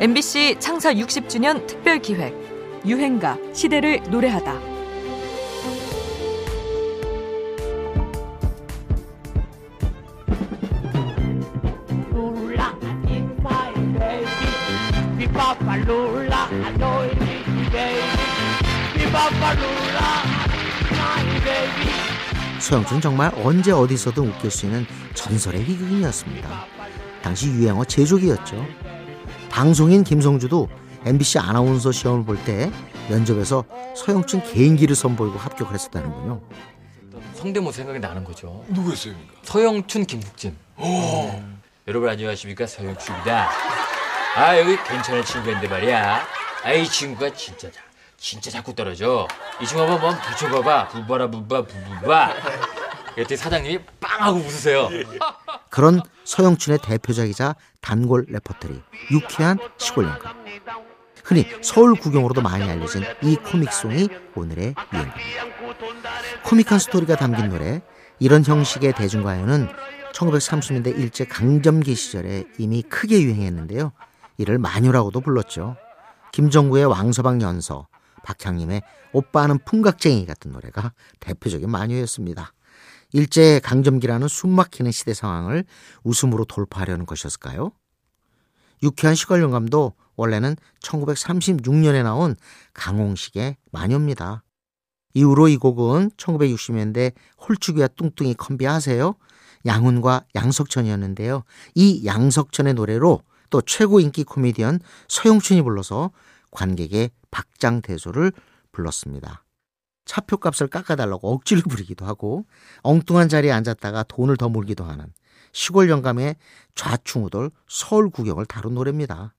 MBC 창사 60주년 특별 기획 유행가 시대를 노래하다. 소영춘 정말 언제 어디서든 웃길 수 있는 전설의 희극인이었습니다. 당시 유행어 제조기였죠. 방송인 김성주도 MBC 아나운서 시험을 볼 때 면접에서 서영춘 개인기를 선보이고 합격을 했었다는군요. 성대모 생각이 나는 거죠. 누구였어요? 서영춘, 김국진. 음. 여러분 안녕하십니까 서영춘입니다. 아 여기 괜찮은 친구인데 말이야. 아이 친구가 진짜 자, 진짜 자꾸 떨어져. 이 친구 한번 한번 붙여봐봐. 부바라 부바 부부바. 그때 사장님이 빵 하고 웃으세요. 그런 서영춘의 대표작이자 단골 레퍼토리 유쾌한 시골 연가 흔히 서울 구경으로도 많이 알려진 이 코믹송이 오늘의 유행가입니다. 코믹한 스토리가 담긴 노래 이런 형식의 대중가요는 1930년대 일제 강점기 시절에 이미 크게 유행했는데요. 이를 만요라고도 불렀죠. 김정구의 왕서방 연서, 박향림의 오빠는 풍각쟁이 같은 노래가 대표적인 마녀였습니다. 일제 강점기라는 숨막히는 시대 상황을 웃음으로 돌파하려는 것이었을까요? 유쾌한 시골 영감도 원래는 1936년에 나온 강홍식의 마녀입니다. 이후로 이 곡은 1960년대 홀쭉이와 뚱뚱이 컴비 아세요? 양훈과 양석천이었는데요. 이 양석천의 노래로 또 최고 인기 코미디언 서영춘이 불러서 관객의 박장대소를 불렀습니다. 차표값을 깎아달라고 억지로 부리기도 하고 엉뚱한 자리에 앉았다가 돈을 더 물기도 하는 시골 영감의 좌충우돌 서울 구경을 다룬 노래입니다.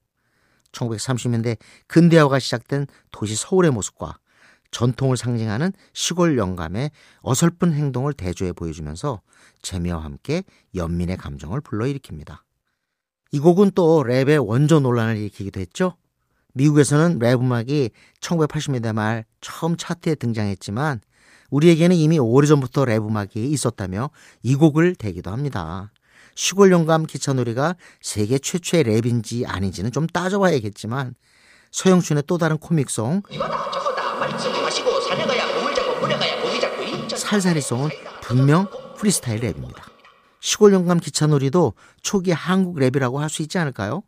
1930년대 근대화가 시작된 도시 서울의 모습과 전통을 상징하는 시골 영감의 어설픈 행동을 대조해 보여주면서 재미와 함께 연민의 감정을 불러일으킵니다. 이 곡은 또 랩의 원조 논란을 일으키기도 했죠. 미국에서는 랩 음악이 1980년대 말 처음 차트에 등장했지만 우리에게는 이미 오래전부터 랩 음악이 있었다며 이 곡을 대기도 합니다. 시골 영감 기차놀이가 세계 최초의 랩인지 아닌지는 좀 따져봐야겠지만 서영춘의 또 다른 코믹송 살살이송은 분명 프리스타일 랩입니다. 시골 영감 기차놀이도 초기 한국 랩이라고 할 수 있지 않을까요?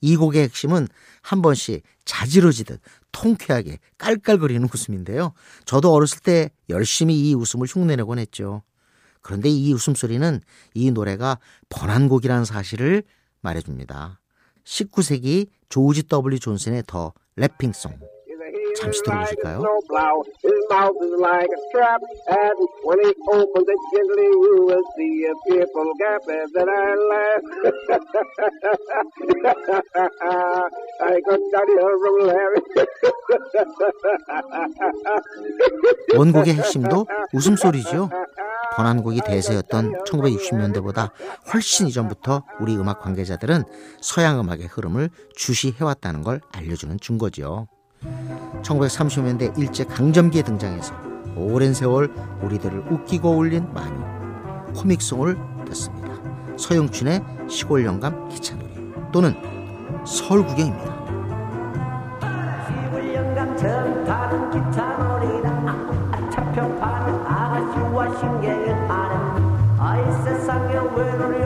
이 곡의 핵심은 한 번씩 자지러지듯 통쾌하게 깔깔거리는 웃음인데요. 저도 어렸을 때 열심히 이 웃음을 흉내내곤 했죠. 그런데 이 웃음소리는 이 노래가 번안 곡이라는 사실을 말해줍니다. 19세기 조지 W 존슨의 The Laughing Song 잠시 들어보실까요? Snowplow. His mouth is like a trap, and when he opens it gently, you will see a fearful gap, and then I laugh. I got Daddy from Larry. 원곡의 핵심도 웃음소리죠. 번안곡이 대세였던 1960년대보다 훨씬 이전부터 우리 음악 관계자들은 서양 음악의 흐름을 주시해왔다는 걸 알려주는 증거지요. 1930년대 일제 강점기에 등장해서 오랜 세월 우리들을 웃기고 울린 마녀 코믹송을 듣습니다. 서영춘의 시골 영감 기차놀이 또는 서울 구경입니다. 시골 영감처럼 다른 기차 놀이다 아, 차표 파는 아가씨와 신경을 하는 아이 세상에 외로이